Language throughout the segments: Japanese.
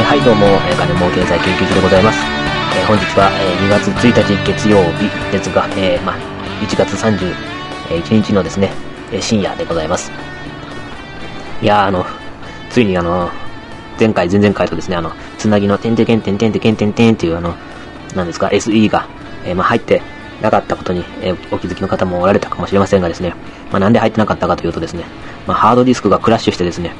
えーはい、どうも、えー、金儲経済研究所でございます。えー本日は、えー2月1日月曜日ですが、えーまあ、1月31日のですね、えー深夜でございます。いや、あの、ついにあの、前回、前々回とですね、あの、つなぎの、てんてけんてんてんてけんてんてんっていうあの、なんですか、SE が、えーまあ、入ってなかったことに、えーお気づきの方もおられたかもしれませんがですね、まあ、なんで入ってなかったかというとですね、まあ、ハードディスクがクラッシュしてですね、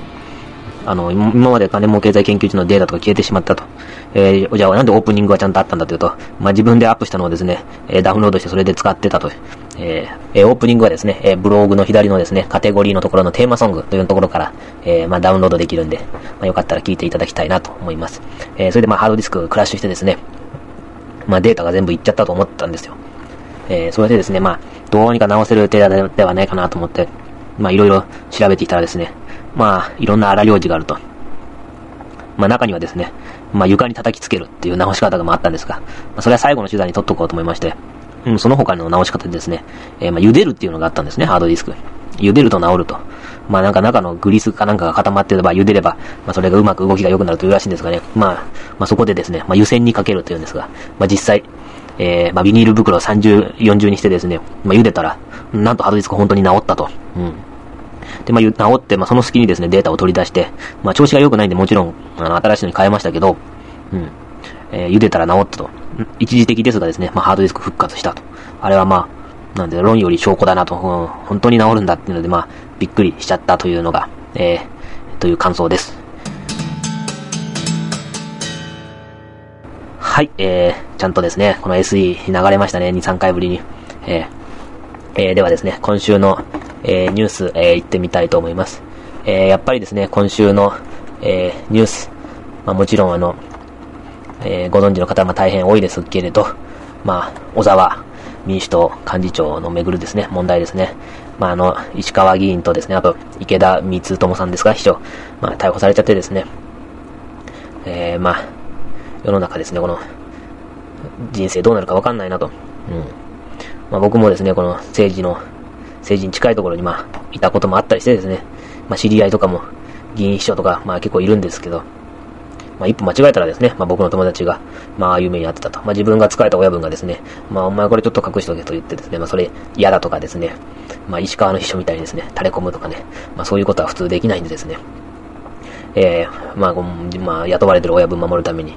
あの、今まで金儲経済研究所のデータとか消えてしまったと。えーじゃあなんでオープニングはちゃんとあったんだというと、まあ、自分でアップしたのをですね、えダウンロードしてそれで使ってたと。えーオープニングはですね、えブログの左のですね、カテゴリーのところのテーマソングというところから、えーまあ、ダウンロードできるんで、まあ、よかったら聞いていただきたいなと思います。えーそれでまあ、ハードディスククラッシュしてですね、まあ、データが全部いっちゃったと思ったんですよ。えーそれでですね、まあ、どうにか直せる手でではないかなと思って、まあ、いろいろ調べていたらですね、まあ、いろんな荒領事があると。まあ、中にはですね、まあ、床に叩きつけるっていう直し方がああったんですが、まあ、それは最後の手段に取っとこうと思いまして、うん、その他の直し方でですね、えーまあ、茹でるっていうのがあったんですね、ハードディスク。茹でると治ると。まあなんか中のグリスかなんかが固まってれば茹でれば、まあそれがうまく動きが良くなるというらしいんですがね。まあ、まあそこでですね、まあ湯煎にかけるというんですが、まあ実際、えー、まあビニール袋を30、40にしてですね、まあ茹でたら、なんとハードディスク本当に治ったと。うん。で、まあ、治って、まあ、その隙にですね、データを取り出して、まあ、調子が良くないんで、もちろん、あの、新しいのに変えましたけど、うん。えー茹でたら治ったと。一時的ですがですね、まあ、ハードディスク復活したと。あれはまあ、なんで、論より証拠だなと、うん本当に治るんだっていうので、まあ、びっくりしちゃったというのが、えー、という感想です。はい、えー、ちゃんとですね、この SE 流れましたね、2、3回ぶりに。えー、えーではですね、今週の、えーニュース、えー行ってみたいと思います。えーやっぱりですね、今週の、えーニュース、まあもちろんあの、えーご存知の方も大変多いですけれど、まあ、小沢民主党幹事長のめぐるですね、問題ですね。まああの、石川議員とですね、あと、池田光友さんですか、秘書、まあ逮捕されちゃってですね、えーまあ、世の中ですね、この、人生どうなるかわかんないなと。うん。まあ僕もですね、この政治の、政治に近いところにまあ、いたこともあったりしてですね、まあ知り合いとかも、議員秘書とか、まあ結構いるんですけど、まあ一歩間違えたらですね、まあ僕の友達が、まあああいう目にあってたと。まあ自分が使えた親分がですね、まあお前これちょっと隠しとけと言ってですね、まあそれ嫌だとかですね、まあ石川の秘書みたいにですね、垂れ込むとかね、まあそういうことは普通できないんでですね、えー、まあ、まあ雇われてる親分守るために、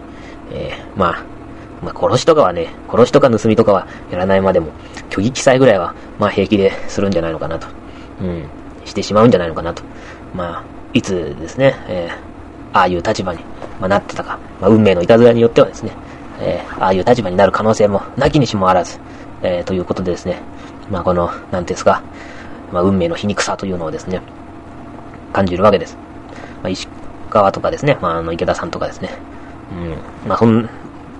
えー、まあ、まあ、殺しとかはね、殺しとか盗みとかはやらないまでも、虚偽記載ぐらいは、まあ、平気でするんじゃないのかなと。うん。してしまうんじゃないのかなと。まあ、いつですね、えー、ああいう立場に、まあ、なってたか。まあ、運命のいたずらによってはですね、えー、ああいう立場になる可能性も、なきにしもあらず、えー、ということでですね、まあ、この、なんていうんですか、まあ、運命の皮肉さというのをですね、感じるわけです。まあ、石川とかですね、まあ、あの、池田さんとかですね、うん。まあ、そん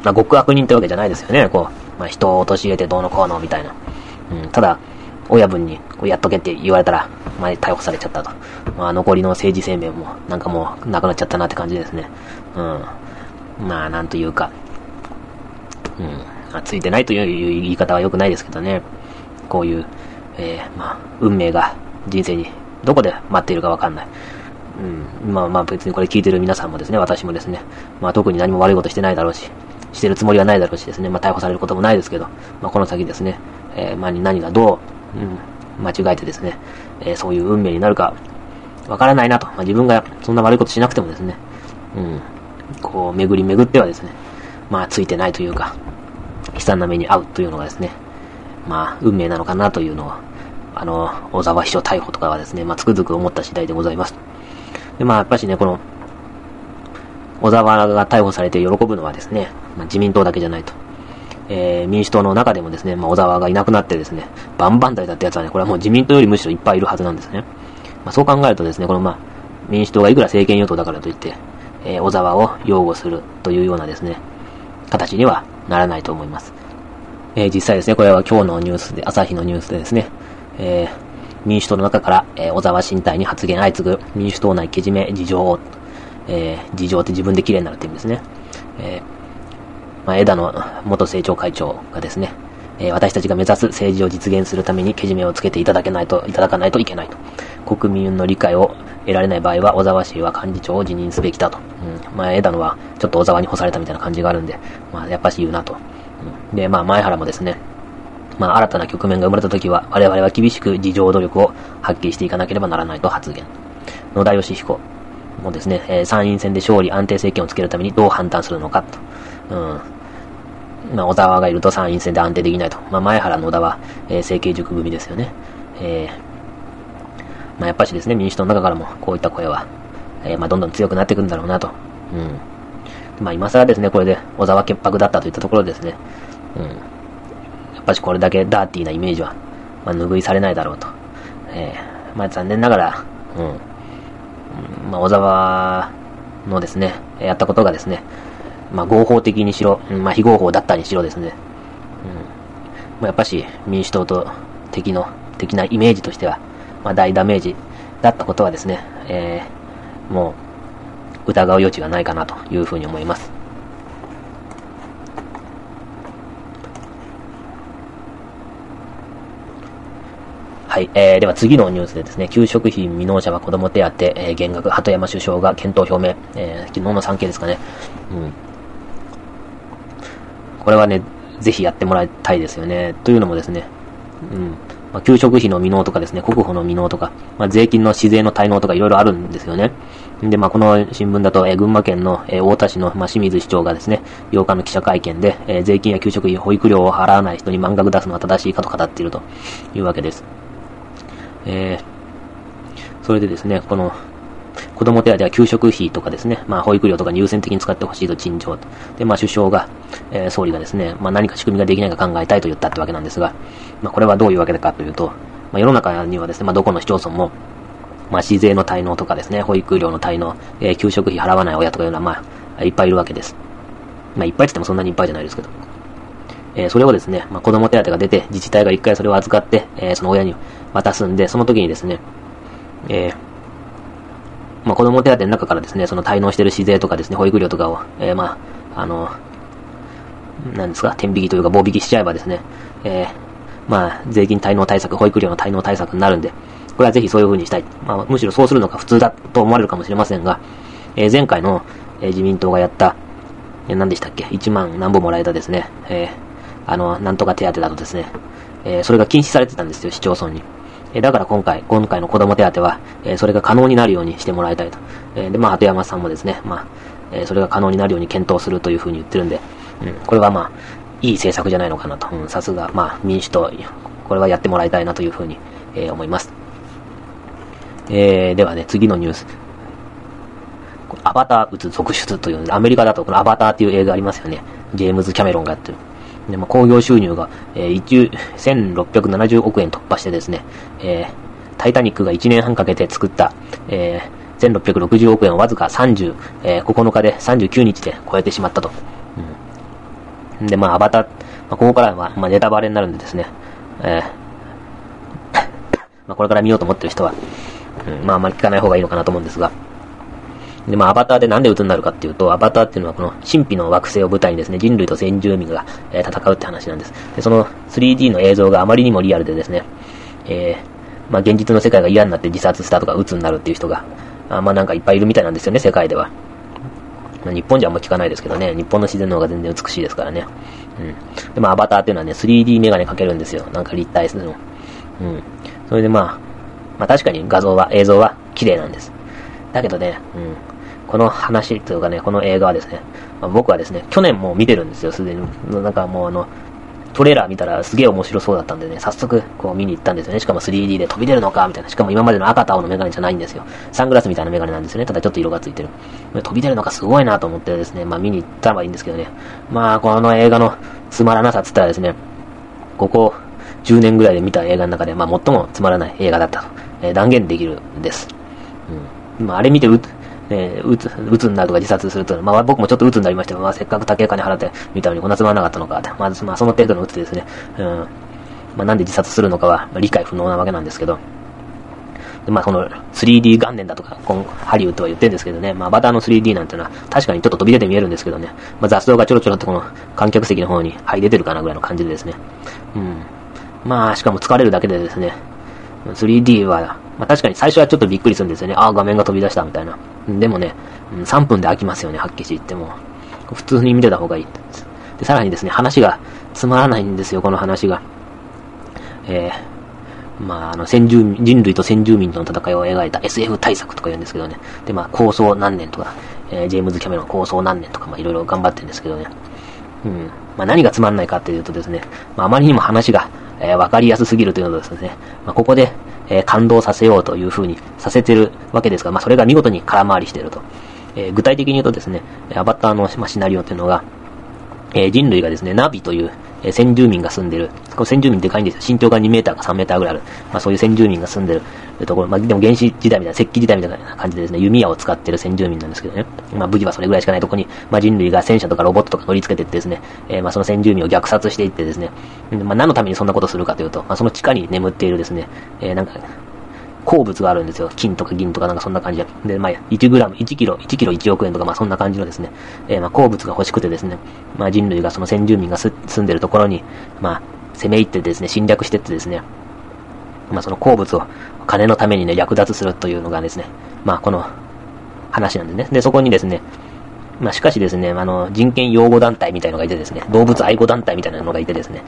な極悪人ってわけじゃないですよね。こう、まあ、人を陥れてどうのこうのみたいな。うん。ただ、親分にこうやっとけって言われたら、まあ、逮捕されちゃったと。まあ、残りの政治生命も、なんかもう、なくなっちゃったなって感じですね。うん。まあ、なんというか、うん。まあ、ついてないという言い方は良くないですけどね。こういう、えー、まあ、運命が人生にどこで待っているかわかんない。うん。まあまあ別にこれ聞いてる皆さんもですね、私もですね、まあ特に何も悪いことしてないだろうし、してるつもりはないだろうしですね、まあ逮捕されることもないですけど、まあこの先ですね、えー、まあ何がどう、うん、間違えてですね、えーそういう運命になるか、わからないなと。まあ自分がそんな悪いことしなくてもですね、うん、こう巡り巡ってはですね、まあついてないというか、悲惨な目に遭うというのがですね、まあ運命なのかなというのを、あの、小沢秘書逮捕とかはですね、まあつくづく思った次第でございます。で、まあ、やっぱしね、この、小沢が逮捕されて喜ぶのはですね、まあ、自民党だけじゃないと。えー、民主党の中でもですね、まあ、小沢がいなくなってですね、バンバン隊だったやつはね、これはもう自民党よりむしろいっぱいいるはずなんですね。まあ、そう考えるとですね、このまあ、民主党がいくら政権与党だからといって、えー、小沢を擁護するというようなですね、形にはならないと思います。えー実際ですね、これは今日のニュースで、朝日のニュースでですね、えー民主党の中から、えー小沢新隊に発言相次ぐ民主党内けじめ事情を、えー事情って自分で綺麗になるって意味ですね。えーまあ、枝野元政調会長がですね、えー私たちが目指す政治を実現するためにけじめをつけていただけないと、いただかないといけないと。国民の理解を得られない場合は、小沢氏は幹事長を辞任すべきだと。うん。まあ、枝野は、ちょっと小沢に干されたみたいな感じがあるんで、まあ、やっぱし言うなと。うん、で、まあ、前原もですね、まあ、新たな局面が生まれた時は、我々は厳しく自浄努力を発揮していかなければならないと発言。野田義彦もですね、え、参院選で勝利、安定政権をつけるためにどう判断するのかと。うん。まあ、小沢がいると参院選で安定できないと。まあ、前原野田は、えー、政経塾組ですよね。えー、まあ、やっぱしですね、民主党の中からもこういった声は、えー、まあ、どんどん強くなっていくんだろうなと。うん。まあ、今更ですね、これで小沢潔白だったといったところですね。うん。やっぱしこれだけダーティーなイメージは、まあ、拭いされないだろうと。えー、まあ、残念ながら、うん。まあ、小沢のですね、やったことがですね、まあ、合法的にしろ、まあ、非合法だったにしろですね、うん。まあ、やっぱし民主党と敵の、的なイメージとしては、まあ、大ダメージだったことはですね、えー、もう、疑う余地がないかなというふうに思います。はい。えー、では次のニュースでですね、給食費未納者は子供手当、えー、減額、鳩山首相が検討表明、えー、昨日の産経ですかね。うん。これはね、ぜひやってもらいたいですよね。というのもですね、うん。まあ、給食費の未納とかですね、国保の未納とか、まあ、税金の市税の滞納とかいろいろあるんですよね。で、まあ、この新聞だと、えー、群馬県の、えー、太田市の、まあ、清水市長がですね、8日の記者会見で、えー、税金や給食費、保育料を払わない人に満額出すのは正しいかと語っているというわけです。えー、それでですね、この、子供手当は給食費とかですね、まあ保育料とかに優先的に使ってほしいと陳情と。で、まあ首相が、えー、総理がですね、まあ何か仕組みができないか考えたいと言ったってわけなんですが、まあこれはどういうわけかというと、まあ世の中にはですね、まあどこの市町村も、まあ市税の滞納とかですね、保育料の滞納、えー、給食費払わない親とかいうのはまあ、いっぱいいるわけです。まあいっぱいって言ってもそんなにいっぱいじゃないですけど。えー、それをですね、まあ子供手当が出て、自治体が一回それを預かって、えー、その親に渡すんで、その時にですね、えー、まあ、子供手当の中からですね、その滞納してる市税とかですね、保育料とかを、え、まあ、あの、なんですか、天引きというか棒引きしちゃえばですね、え、まあ、税金滞納対策、保育料の滞納対策になるんで、これはぜひそういう風にしたい。まあ、むしろそうするのが普通だと思われるかもしれませんが、え、前回の、え、自民党がやった、え、何でしたっけ ?1 万何本もらえたですね、えー、あの、なんとか手当だとですね、えー、それが禁止されてたんですよ、市町村に。えだから今回、今回の子供手当は、えそれが可能になるようにしてもらいたいと。えで、まあ、鳩山さんもですね、まあ、えそれが可能になるように検討するというふうに言ってるんで、うん、これはまあ、いい政策じゃないのかなと。さすが、まあ、民主党、これはやってもらいたいなというふうに、えー、思います。えー、ではね、次のニュース。アバター打つ続出という、アメリカだとこのアバターっていう映画ありますよね。ジェームズ・キャメロンがやってる。で、まあ、興行収入が、えー、1670億円突破してですね、えー、タイタニックが1年半かけて作った、えー、1660億円をわずか30、えー、9日で39日で超えてしまったと。うん、で、まあ、アバター、まあ、ここからは、まあ、ネタバレになるんでですね、えー、まあ、これから見ようと思ってる人は、うん、まあ、あまり聞かない方がいいのかなと思うんですが、で、まあ、アバターでなんで鬱になるかっていうと、アバターっていうのはこの神秘の惑星を舞台にですね、人類と先住民が、えー、戦うって話なんです。で、その 3D の映像があまりにもリアルでですね、えー、まあ、現実の世界が嫌になって自殺したとか鬱になるっていう人が、あまあ、なんかいっぱいいるみたいなんですよね、世界では。まあ、日本じゃあんま聞かないですけどね、日本の自然の方が全然美しいですからね。うん。で、まあ、アバターっていうのはね、3D メガネかけるんですよ。なんか立体するの。うん。それでまあ、まあ確かに画像は、映像は綺麗なんです。だけどね、うん。この話というかね、この映画はですね、まあ、僕はですね、去年も見てるんですよ、すでに。なんかもうあの、トレーラー見たらすげえ面白そうだったんでね、早速こう見に行ったんですよね。しかも 3D で飛び出るのかみたいな。しかも今までの赤と青のメガネじゃないんですよ。サングラスみたいなメガネなんですよね。ただちょっと色がついてる。飛び出るのかすごいなと思ってですね、まあ見に行ったらいいんですけどね。まあこの映画のつまらなさっつったらですね、ここ10年ぐらいで見た映画の中で、まあ最もつまらない映画だったと、えー、断言できるんです。まああれ見てう、えー、うつ、うつになるとか自殺するというのは、まあ僕もちょっとうつになりました、まあせっかく竹金払ってみたのにこんなつまらなかったのかって、まあ、まあその程度のうつですね。うん。まあなんで自殺するのかは、理解不能なわけなんですけど。まあ、この 3D 元年だとか、今ハリウッドは言ってるんですけどね、まあ、バターの 3D なんてのは、確かにちょっと飛び出て見えるんですけどね、まあ、雑草がちょろちょろってこの観客席の方に、はい、出てるかなぐらいの感じでですね。うん。まあ、しかも疲れるだけでですね、3D は、まあ確かに最初はちょっとびっくりするんですよね。ああ、画面が飛び出したみたいな。でもね、うん、3分で飽きますよね、はっきり言っても。普通に見てた方がいい。で、さらにですね、話がつまらないんですよ、この話が。えー、まあ、あの、先住、人類と先住民との戦いを描いた SF 対策とか言うんですけどね。で、まあ、構想何年とか、えー、ジェームズ・キャメロン構想何年とか、まあ、いろいろ頑張ってるんですけどね。うん。まあ、何がつまんないかっていうとですね、まあ、あまりにも話が、えー、わかりやすすぎるというのですね、まあ、ここで、えー、感動させようという風にさせてるわけですが、まあ、それが見事に空回りしていると。えー、具体的に言うとですね、アバターの、ま、シナリオというのが、え、人類がですね、ナビという、えー、先住民が住んでる、この先住民でかいんですよ。身長が2メーターか3メーターぐらいある。まあそういう先住民が住んでるところ、まあでも原始時代みたいな、石器時代みたいな感じでですね、弓矢を使ってる先住民なんですけどね。まあ武器はそれぐらいしかないとこに、まあ人類が戦車とかロボットとか乗り付けてってですね、えー、まあその先住民を虐殺していってですね、まあ何のためにそんなことするかというと、まあその地下に眠っているですね、えー、なんか、鉱物があるんですよ。金とか銀とかなんかそんな感じで。で、まあ、1グラム、1キロ、1キロ1億円とか、まあそんな感じのですね、えー、まあ鉱物が欲しくてですね、まあ人類がその先住民が住んでるところに、まあ、攻め入ってですね、侵略してってですね、まあその鉱物を金のためにね、略奪するというのがですね、まあこの話なんでね。で、そこにですね、まあしかしですね、あの、人権擁護団体みたいのがいてですね、動物愛護団体みたいなのがいてですね、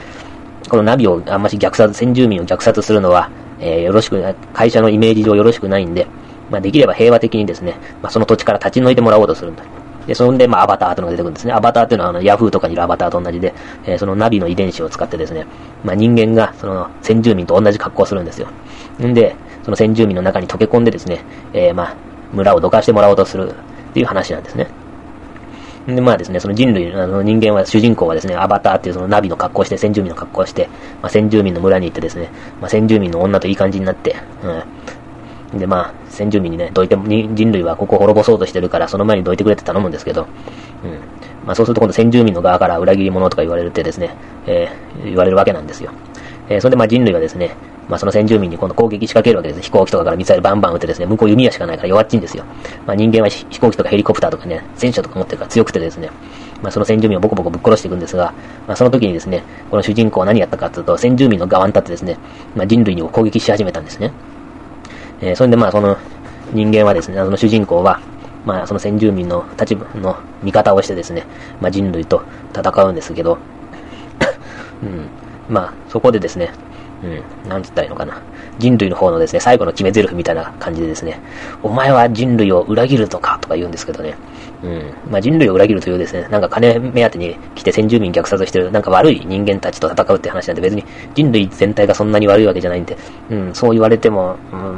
このナビをあんまし虐殺、先住民を虐殺するのは、えー、よろしく、会社のイメージ上よろしくないんで、まあ、できれば平和的にですね、まあ、その土地から立ち退いてもらおうとするんだ。で、そんで、まあ、アバターというのが出てくるんですね。アバターっていうのは、あの、ヤフーとかにいるアバターと同じで、えー、そのナビの遺伝子を使ってですね、まあ、人間が、その、先住民と同じ格好をするんですよ。んで、その先住民の中に溶け込んでですね、えー、まあ、村をどかしてもらおうとするっていう話なんですね。で、まあですね、その人類、あの人間は、主人公はですね、アバターっていうそのナビの格好をして、先住民の格好をして、まあ、先住民の村に行ってですね、まあ、先住民の女といい感じになって、うん。で、まあ、先住民にね、どいても、人類はここを滅ぼそうとしてるから、その前にどいてくれって頼むんですけど、うん。まあ、そうすると今度先住民の側から裏切り者とか言われるってですね、えー、言われるわけなんですよ。えー、それでまあ人類はですね、まあその先住民に今度攻撃仕掛けるわけです。飛行機とかからミサイルバンバン撃ってですね、向こう弓矢しかないから弱っちいんですよ。まあ人間は飛行機とかヘリコプターとかね、戦車とか持ってるから強くてですね、まあその先住民をボコボコぶっ殺していくんですが、まあその時にですね、この主人公は何やったかというと、先住民の側に立ってですね、まあ人類を攻撃し始めたんですね。えー、それでまあその人間はですね、その主人公は、まあその先住民の立場の味方をしてですね、まあ人類と戦うんですけど、うん、まあそこでですね、うん、なんつったらいいのかな。人類の方のですね、最後の決め台詞みたいな感じでですね、お前は人類を裏切るとかとか言うんですけどね、うん、まあ人類を裏切るというですね、なんか金目当てに来て先住民虐殺してる、なんか悪い人間たちと戦うって話なんで別に人類全体がそんなに悪いわけじゃないんで、うん、そう言われても、うん、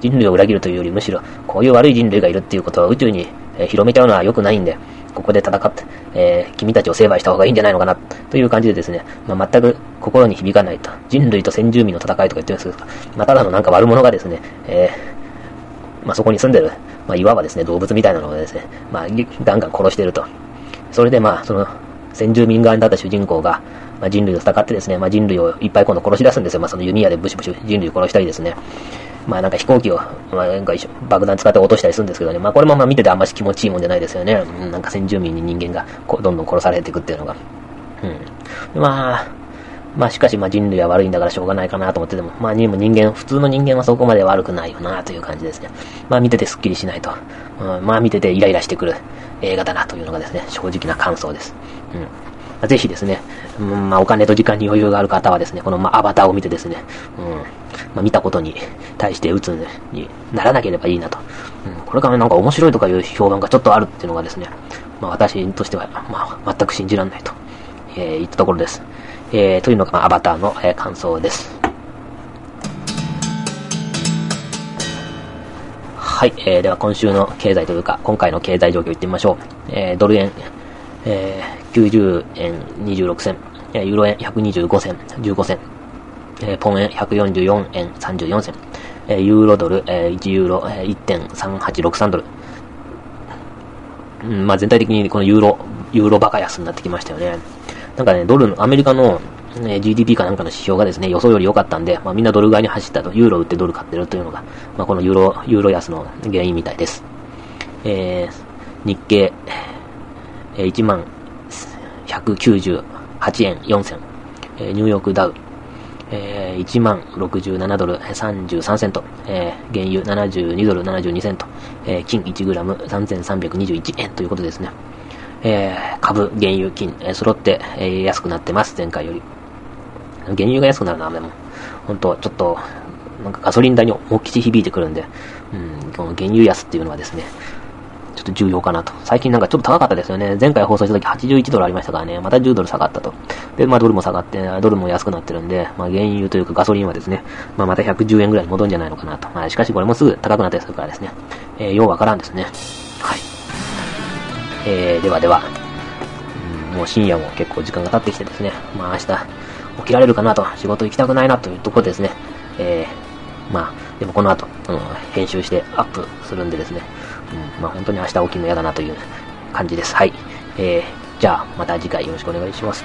人類を裏切るというよりむしろ、こういう悪い人類がいるっていうことは宇宙に、広めちゃうのは良くないんで、ここで戦って、えー、君たちを成敗した方がいいんじゃないのかな、という感じでですね、まあ、全く心に響かないと。人類と先住民の戦いとか言ってるんですけど、まあ、ただのなんか悪者がですね、えー、まあ、そこに住んでる、まあ、いわばですね、動物みたいなのをですね、まあ、ガンガン殺してると。それでまあ、その、先住民側に立った主人公が、まあ、人類と戦ってですね、まあ、人類をいっぱい今度殺し出すんですよ。まあ、その弓矢でブシブシ人類を殺したりですね。まあなんか飛行機を、まあなんか爆弾使って落としたりするんですけどね。まあこれもまあ見ててあんまし気持ちいいもんじゃないですよね。なんか先住民に人間がどんどん殺されていくっていうのが。うん。まあ、まあしかしまあ人類は悪いんだからしょうがないかなと思ってても、まあ人間、普通の人間はそこまで悪くないよなという感じですね。まあ見ててスッキリしないと。まあ見ててイライラしてくる映画だなというのがですね、正直な感想です。うん。ぜひですね、うん、まあ、お金と時間に余裕がある方はですね、この、まあ、アバターを見てですね、うん、まあ、見たことに対して鬱にならなければいいなと。うん、これからなんか面白いとかいう評判がちょっとあるっていうのがですね、まあ、私としては、まあ、全く信じられないと、えー、言ったところです。えー、というのが、まあ、アバターの、えー、感想です。はい、えー、では今週の経済というか、今回の経済状況いってみましょう。えー、ドル円、えー、90円26銭、えー、ユーロ円125銭、15銭、えー、ポン円144円34銭、えー、ユーロドル、えー、1ユーロ、えー、1.3863ドル。うん、まあ全体的にこのユーロ、ユーロバカ安になってきましたよね。なんかね、ドルの、アメリカの、ね、GDP かなんかの指標がですね、予想より良かったんで、まあみんなドル買いに走ったと、ユーロ売ってドル買ってるというのが、まあこのユーロ、ユーロ安の原因みたいです。えー、日経、えー、1万198円4銭、えー、ニューヨークダウ、えー、1万67ドル33セント、えー、原油72ドル72セント、えー、金1グラム3321円。ということですね。えー、株、原油、金、えー、揃って、えー、安くなってます、前回より。原油が安くなるのはでも、本当ちょっと、なんかガソリン代に大きく響いてくるんで、うん、この原油安っていうのはですね、と重要かなと。最近なんかちょっと高かったですよね。前回放送した時81ドルありましたからね、また10ドル下がったと。で、まあドルも下がって、ドルも安くなってるんで、まあ原油というかガソリンはですね、まあまた110円ぐらいに戻るんじゃないのかなと。まあしかしこれもすぐ高くなったりするからですね、えー、ようわからんですね。はい。えー、ではでは、うん、もう深夜も結構時間が経ってきてですね、まあ明日起きられるかなと、仕事行きたくないなというところですね、えー、まあ、でもこの後、うん、編集してアップするんでですね、うん、まあ本当に明日起きるの嫌だなという感じです。はい。えー、じゃあまた次回よろしくお願いします。